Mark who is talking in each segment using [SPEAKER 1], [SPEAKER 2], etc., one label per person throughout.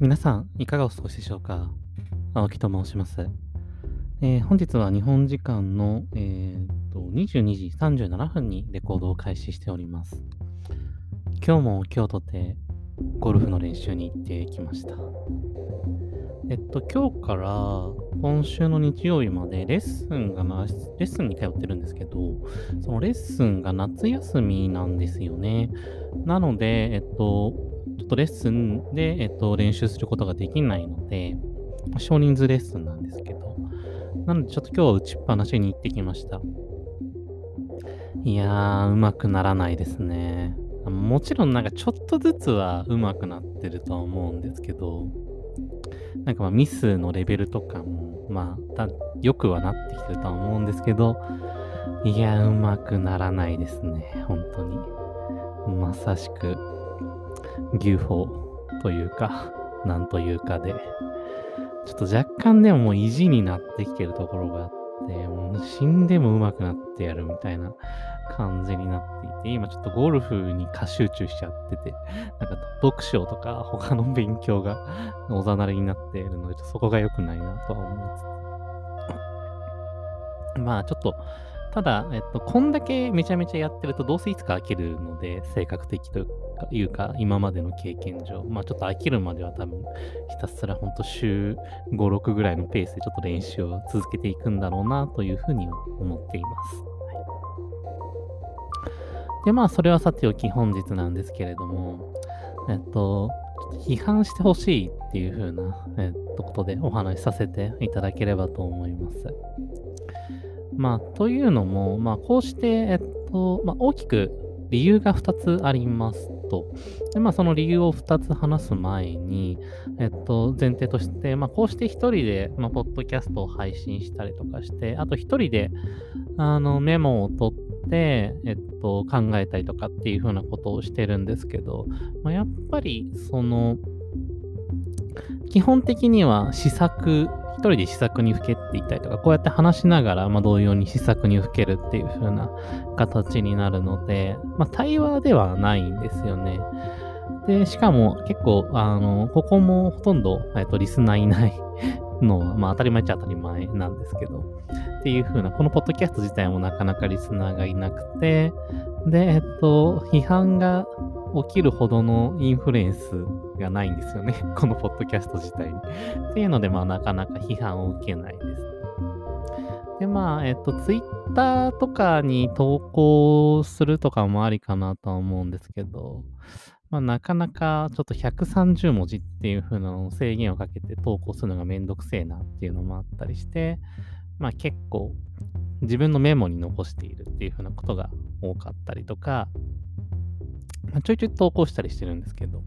[SPEAKER 1] 皆さん、いかがお過ごしでしょうか？青木と申します。えー本日は日本時間の、えーと22時37分にレコードを開始しております。今日も京都でゴルフの練習に行ってきました。えっと、今日から今週の日曜日までレッスンがな、レッスンに通ってるんですけど、そのレッスンが夏休みなんですよね。なので、えっと、とレッスンで、えっと、練習することができないので、少人数レッスンなんですけど、なのでちょっと今日は打ちっぱなしに行ってきました。いやー、うまくならないですね。もちろんなんかちょっとずつはうまくなってるとは思うんですけど、なんかまあミスのレベルとかも、まあ、たよくはなってきてるとは思うんですけど、いや、うまくならないですね。本当に。まさしく、牛歩というか、なんというかで、ちょっと若干でももう意地になってきてるところがあって、もう死んでも上手くなってやるみたいな感じになっていて、今ちょっとゴルフに過集中しちゃってて、なんか読書とか他の勉強がおざなりになっているので、ちょっとそこが良くないなとは思いつつ。まあちょっと、ただ、えっと、こんだけめちゃめちゃやってると、どうせいつか飽きるので、性格的というか、今までの経験上、まあちょっと飽きるまでは多分、ひたすらほんと週5、6ぐらいのペースでちょっと練習を続けていくんだろうな、というふうには思っています。で、まあそれはさておき本日なんですけれども、えっと、ちょっと批判してほしいっていう風な、えっと、ことでお話しさせていただければと思います。まあ、というのも、まあ、こうして、えっと、まあ、大きく理由が2つありますと。で、まあ、その理由を2つ話す前に、えっと、前提として、まあ、こうして1人で、まあ、ポッドキャストを配信したりとかして、あと1人で、あの、メモを取って、えっと、考えたりとかっていう風なことをしてるんですけど、まあ、やっぱり、その、基本的には試作、人で試作にふけっていったりとか、こうやって話しながら、まあ、同様に試作にふけるっていう風な形になるので、まあ、対話ではないんですよね。で、しかも結構、あの、ここもほとんど、えっと、リスナーいないのは、まあ、当たり前っちゃ当たり前なんですけど、っていう風な、このポッドキャスト自体もなかなかリスナーがいなくて、で、えっと、批判が起きるほどのインフルエンスがないんですよね。このポッドキャスト自体に。っていうので、まあ、なかなか批判を受けないです。で、まあ、えっと、ツイッターとかに投稿するとかもありかなとは思うんですけど、まあ、なかなかちょっと130文字っていう風なの制限をかけて投稿するのがめんどくせえなっていうのもあったりして、まあ結構自分のメモに残しているっていう風なことが多かったりとか、まあ、ちょいちょい投稿したりしてるんですけど。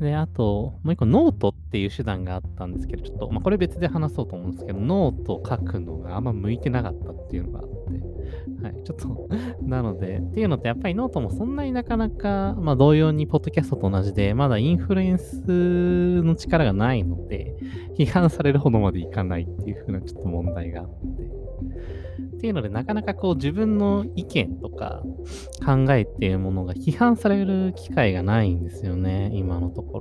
[SPEAKER 1] で、あと、もう一個ノートっていう手段があったんですけど、ちょっと、まあこれ別で話そうと思うんですけど、ノートを書くのがあんま向いてなかったっていうのがあって、はい、ちょっと なので、っていうのってやっぱりノートもそんなになかなか、まあ同様にポッドキャストと同じで、まだ influence の力がないので、批判されるほどまでいかないっていう風なちょっと問題があって。っていうので、なかなかこう自分の意見とか考えっていうものが批判される機会がないんですよね、今のとこ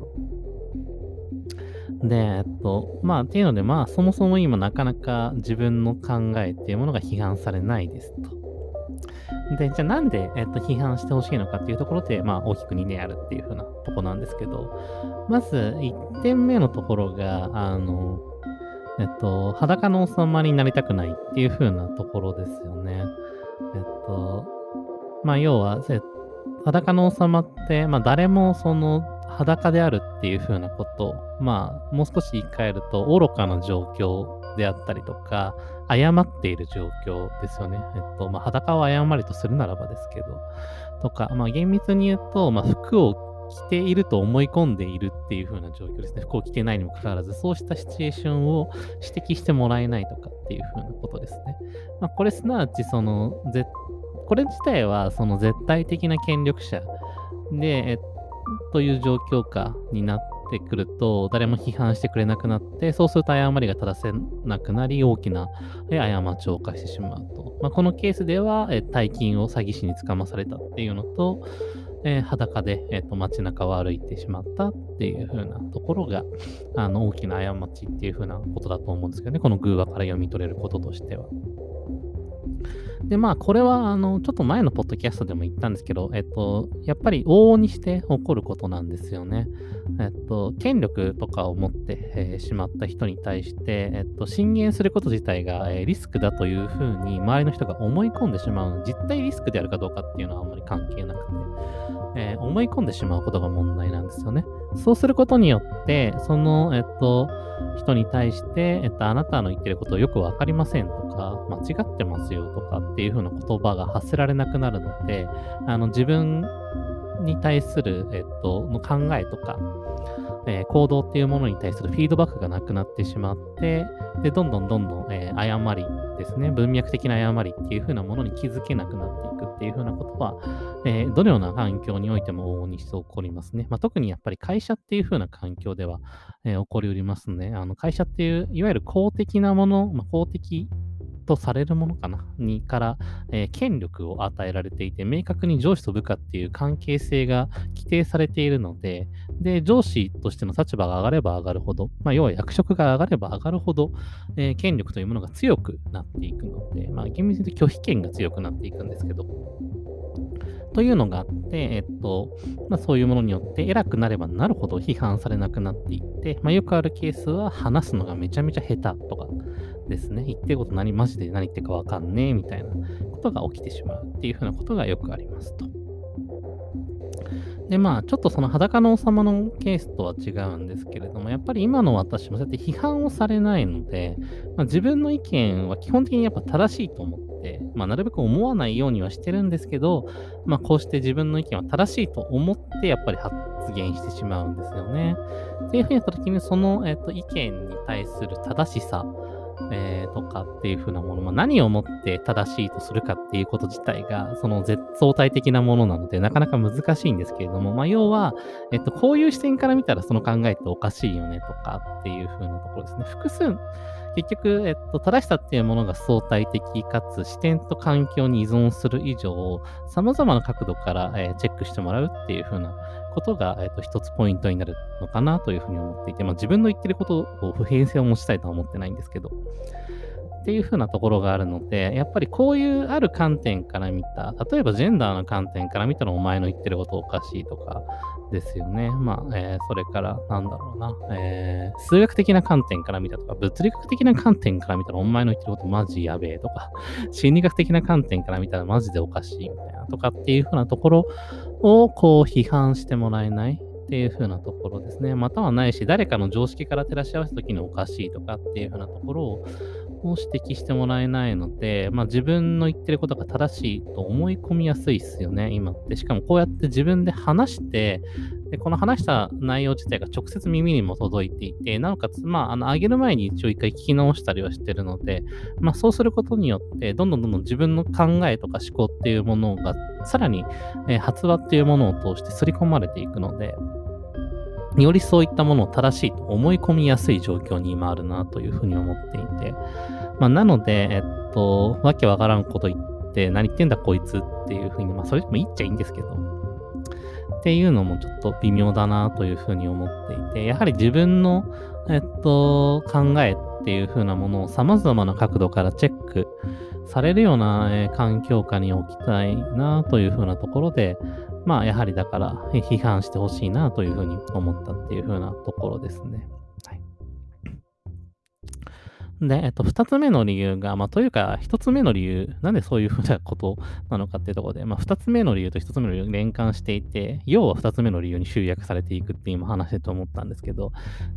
[SPEAKER 1] ろ。で、えっと、まあ、っていうので、まあ、そもそも今なかなか自分の考えっていうものが批判されないですと。で、じゃあなんで、えっと、批判してほしいのかっていうところで、まあ、大きく2点あるっていうふうなとこなんですけど、まず、1点目のところが、あの、えっと、裸の王様になりたくないっていう風なところですよね。えっと、まあ、要は、裸の王様って、まあ、誰もその裸であるっていう風なこと、まあ、もう少し言い換えると、愚かな状況であったりとか、誤っている状況ですよね。えっと、まあ、裸を誤りとするならばですけど、とか、まあ、厳密に言うと、まあ、服を着ていると思い込んでいるっていう風な状況ですね。服を着てないにもかかわらず、そうしたシチュエーションを指摘してもらえないとかっていう風なことですね。まあ、これすなわち、その、これ自体はその絶対的な権力者で、えという状況下になってくると、誰も批判してくれなくなって、そうすると誤りが正せなくなり、大きな過ちを犯してしまうと。まあ、このケースでは、大金を詐欺師に捕まされたっていうのと、えー、裸で、えーと、街中を歩いてしまったっていう風なところが、あの、大きな過ちっていう風なことだと思うんですけどね、この偶話から読み取れることとしては。で、まあ、これは、あの、ちょっと前のポッドキャストでも言ったんですけど、えっと、やっぱり往々にして起こることなんですよね。えっと、権力とかを持って、えー、しまった人に対して、えっと、進言すること自体が、えー、リスクだというふうに周りの人が思い込んでしまう実態リスクであるかどうかっていうのはあんまり関係なくて、えー、思い込んでしまうことが問題なんですよね。そうすることによって、その、えっと、人に対して、えっと、あなたの言ってることよくわかりませんとか、間違ってますよとかっていう風な言葉が発せられなくなるので、あの、自分に対する、えっと、の考えとか、えー、行動っていうものに対するフィードバックがなくなってしまって、で、どんどんどんどん、えー、誤りですね、文脈的な誤りっていう風なものに気づけなくなっていくっていう風なことは、えー、どのような環境においても往々にして起こりますね。まあ、特にやっぱり会社っていう風な環境では、え起こりうりますね。あの会社っていう、いわゆる公的なもの、まあ、公的とされるものかな？にから、えー、権力を与えられていて、明確に上司と部下っていう関係性が規定されているので、で、上司としての立場が上がれば上がるほど、まあ、要は役職が上がれば上がるほど、えー、権力というものが強くなっていくので、まあ、厳密に拒否権が強くなっていくんですけど、というのがあって、えっと、まあ、そういうものによって偉くなればなるほど批判されなくなっていって、まあ、よくあるケースは話すのがめちゃめちゃ下手とか。ですね、言ってること何、マジで何言ってるかわかんねえみたいなことが起きてしまうっていうふうなことがよくありますと。で、まあ、ちょっとその裸の王様のケースとは違うんですけれども、やっぱり今の私もそうやって批判をされないので、まあ、自分の意見は基本的にやっぱ正しいと思って、まあ、なるべく思わないようにはしてるんですけど、まあ、こうして自分の意見は正しいと思って、やっぱり発言してしまうんですよね。っていうふうにやった時に、その、えっと、意見に対する正しさ、えー、とかっていう風なもの、まあ、何をもって正しいとするかっていうこと自体が、その相対的なものなので、なかなか難しいんですけれども、まあ、要は、えっと、こういう視点から見たらその考えっておかしいよねとかっていう風なところですね。複数、結局、えっと、正しさっていうものが相対的かつ視点と環境に依存する以上、様々な角度から、えー、チェックしてもらうっていう風なことが、えっと、一つポイントになるのかなというふうに思っていて、まあ、自分の言ってることを普遍性を持ちたいとは思ってないんですけど、っていう風なところがあるので、やっぱりこういうある観点から見た、例えばジェンダーの観点から見たらお前の言ってることおかしいとかですよね。まあ、えー、それからなんだろうな、えー、数学的な観点から見たとか、物理学的な観点から見たらお前の言ってることマジやべえとか、心理学的な観点から見たらマジでおかしいみたいなとかっていう風なところをこう批判してもらえない。っていう風なところですね。またはないし、誰かの常識から照らし合わせた時におかしいとかっていう風なところを指摘してもらえないので、まあ、自分の言ってることが正しいと思い込みやすいですよね、今って。しかもこうやって自分で話して、でこの話した内容自体が直接耳にも届いていて、なおかつ、まあ、あの、上げる前に一応一回聞き直したりはしてるので、まあ、そうすることによって、どんどんどんどん自分の考えとか思考っていうものが、さらに、えー、発話っていうものを通して刷り込まれていくので、よりそういったものを正しいと思い込みやすい状況に今あるなというふうに思っていて、まあ、なので、えっと、わけわからんこと言って、何言ってんだこいつっていうふうに、まあ、それでも言っちゃいいんですけど、っていうのもちょっと微妙だなというふうに思っていて、やはり自分の、えっと、考えっていうふうなものを様々な角度からチェックされるような、えー、環境下に置きたいなというふうなところで、まあ、やはりだから、批判してほしいなというふうに思ったっていうふうなところですね。で、えっと、二つ目の理由が、まあ、というか、一つ目の理由、なんでそういうふうなことなのかっていうところで、まあ、二つ目の理由と一つ目の理由連関していて、要は二つ目の理由に集約されていくって今話してと思ったんですけど、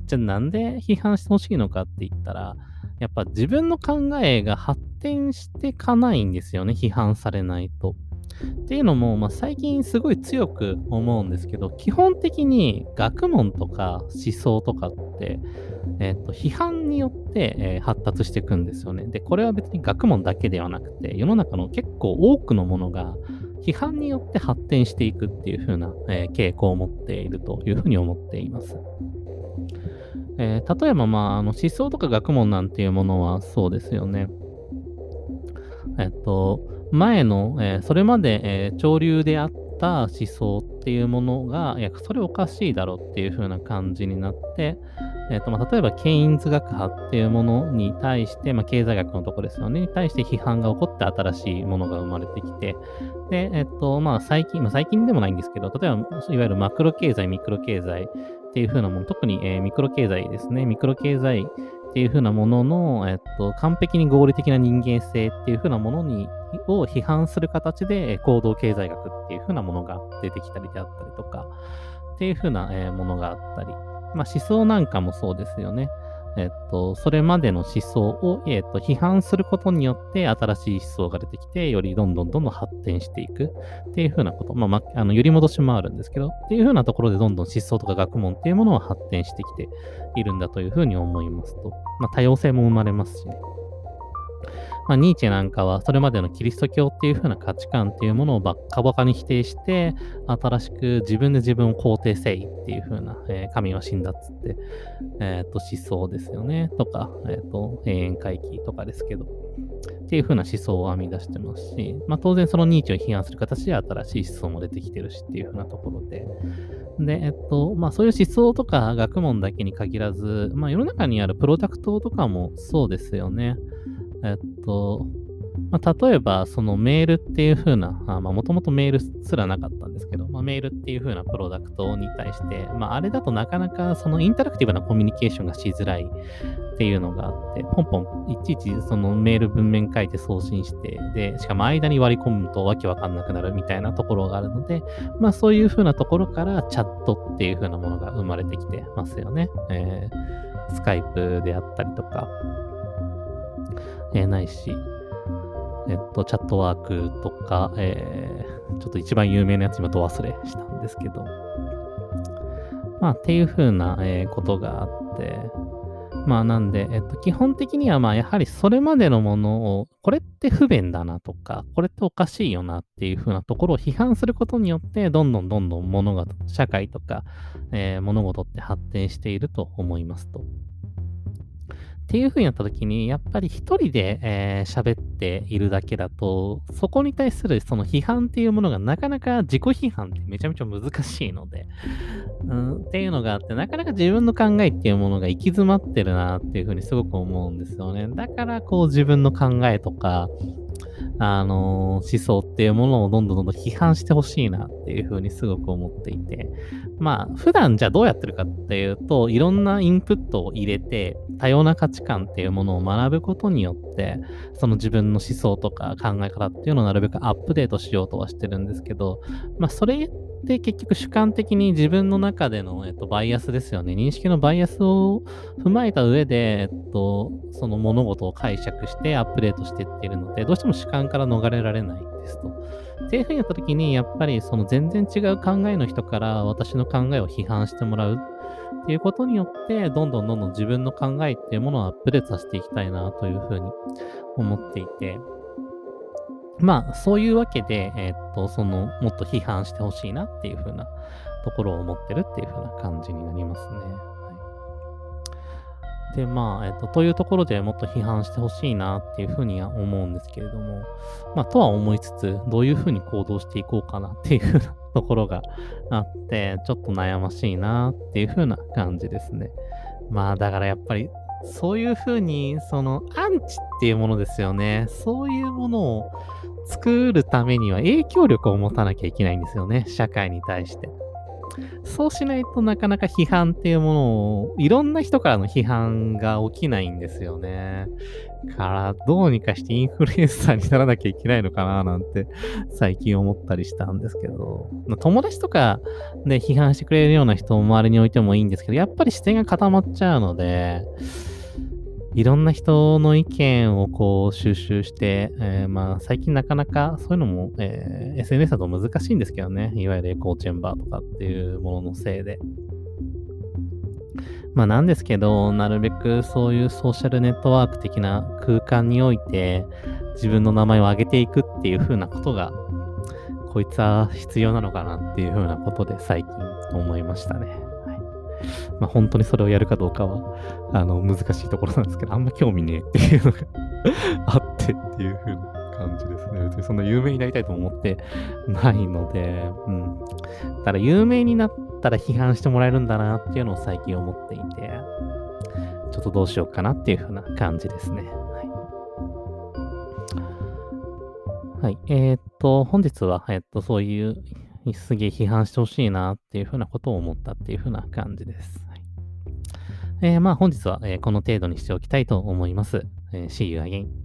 [SPEAKER 1] じゃあなんで批判してほしいのかって言ったら、やっぱ自分の考えが発展してかないんですよね、批判されないと。っていうのも、まあ、最近すごい強く思うんですけど、基本的に学問とか思想とかって、え、ー、と、批判によって、えー、発達していくんですよね。で、これは別に学問だけではなくて、世の中の結構多くのものが、批判によって発展していくっていう風な、えー、傾向を持っているというふうに思っています。えー、例えば、まあ、あの思想とか学問なんていうものはそうですよね。えっと、前の、え、それまで、え、潮流であった思想っていうものが、いや、それおかしいだろっていう風な感じになって、え、ー、と、まあ、例えば、ケインズ学派っていうものに対して、まあ、経済学のとこですよね、に対して批判が起こって新しいものが生まれてきて、で、えっ、と、まあ、最近、まあ、最近でもないんですけど、例えば、いわゆるマクロ経済、ミクロ経済っていう風なもの、特に、えー、ミクロ経済ですね、ミクロ経済っていう風なものの、えっと、完璧に合理的な人間性っていう風なものに、を批判する形で行動経済学っていう風なものが出てきたりであったりとか、っていう風な、え、ものがあったり、まあ思想なんかもそうですよね。えっと、それまでの思想を、えっと、批判することによって新しい思想が出てきて、よりどんどんどんどん発展していくっていうふうなこと。まあ、まあ、の、揺り戻しもあるんですけど、っていうふうなところでどんどん思想とか学問っていうものは発展してきているんだというふうに思いますと、まあ、多様性も生まれますしね。まあ、ニーチェなんかはそれまでのキリスト教っていう風な価値観っていうものをばっかばかに否定して、新しく自分で自分を肯定せいっていう風な、えー、神は死んだっつって、えっ、ー、と思想ですよね。とか、えっ、ー、と、永遠回帰とかですけど、っていう風な思想を編み出してますし、まあ当然そのニーチェを批判する形で新しい思想も出てきてるしっていう風なところで、で、えっと、まあそういう思想とか学問だけに限らず、まあ世の中にあるプロダクトとかもそうですよね。えっと、まあ、例えば、そのメールっていう風な、もともとメールすらなかったんですけど、まあ、メールっていう風なプロダクトに対して、まあ、あれだとなかなかそのインタラクティブなコミュニケーションがしづらいっていうのがあって、ポンポンいちいちそのメール文面書いて送信して、で、しかも間に割り込むとわけわかんなくなるみたいなところがあるので、まあそういう風なところからチャットっていう風なものが生まれてきてますよね。えー、スカイプであったりとか、えー、ないし、えっと、チャットワークとか、えー、ちょっと一番有名なやつ今ど忘れしたんですけど、まあ、っていう風な、えー、ことがあって、まあなんで、えっと、基本的にはまあやはりそれまでのものを、これって不便だなとか、これっておかしいよなっていう風なところを批判することによって、どんどんどんどん物が、社会とか、えー、物事って発展していると思いますと。っていう風になった時に、やっぱり一人で喋、えー、っているだけだと、そこに対するその批判っていうものがなかなか自己批判ってめちゃめちゃ難しいので、うん、っていうのがあって、なかなか自分の考えっていうものが行き詰まってるなっていう風にすごく思うんですよね。だからこう自分の考えとか、あの、思想っていうものをどんどんどんどん批判してほしいなっていうふうにすごく思っていて、まあ、普段じゃあどうやってるかっていうと、いろんなインプットを入れて、多様な価値観っていうものを学ぶことによって、その自分の思想とか考え方っていうのをなるべくアップデートしようとはしてるんですけど、まあ、それって結局主観的に自分の中での、えっと、バイアスですよね。認識のバイアスを踏まえた上で、えっと、その物事を解釈してアップデートしていっているので、どうしても主観から逃れられないですと。っていうふうにやった時に、やっぱりその全然違う考えの人から私の考えを批判してもらうっていうことによって、どんどんどんどん自分の考えっていうものをアップデートさせていきたいなというふうに思っていて、まあ、そういうわけで、えー、っと、その、もっと批判してほしいなっていう風なところを思ってるっていう風な感じになりますね。で、まあ、えっと、というところでもっと批判してほしいなっていうふうには思うんですけれども、まあ、とは思いつつ、どういうふうに行動していこうかなっていうふうなところがあって、ちょっと悩ましいなっていうふうな感じですね。まあ、だからやっぱり、そういうふうに、その、アンチっていうものですよね。そういうものを作るためには影響力を持たなきゃいけないんですよね。社会に対して。そうしないとなかなか批判っていうものを、いろんな人からの批判が起きないんですよね。から、どうにかしてインフルエンサーにならなきゃいけないのかななんて最近思ったりしたんですけど、友達とかで批判してくれるような人を周りに置いてもいいんですけど、やっぱり視点が固まっちゃうので、いろんな人の意見をこう収集して、えー、まあ最近なかなかそういうのも、えー、SNS だと難しいんですけどね。いわゆるエコーチェンバーとかっていうもののせいで。まあなんですけど、なるべくそういうソーシャルネットワーク的な空間において自分の名前を上げていくっていう風なことが、こいつは必要なのかなっていう風なことで最近思いましたね。まあ本当にそれをやるかどうかは、あの、難しいところなんですけど、あんま興味ねえっていうのが あってっていう風な感じですね。別にそんな有名になりたいと思って ないので、うん。ただ有名になったら批判してもらえるんだなっていうのを最近思っていて、ちょっとどうしようかなっていう風な感じですね。はい。えー、っと、本日は、え、っと、そういうすげえ批判してほしいなっていうふうなことを思ったっていうふうな感じです。はい、えー、まあ本日は、え、この程度にしておきたいと思います。え、See you again.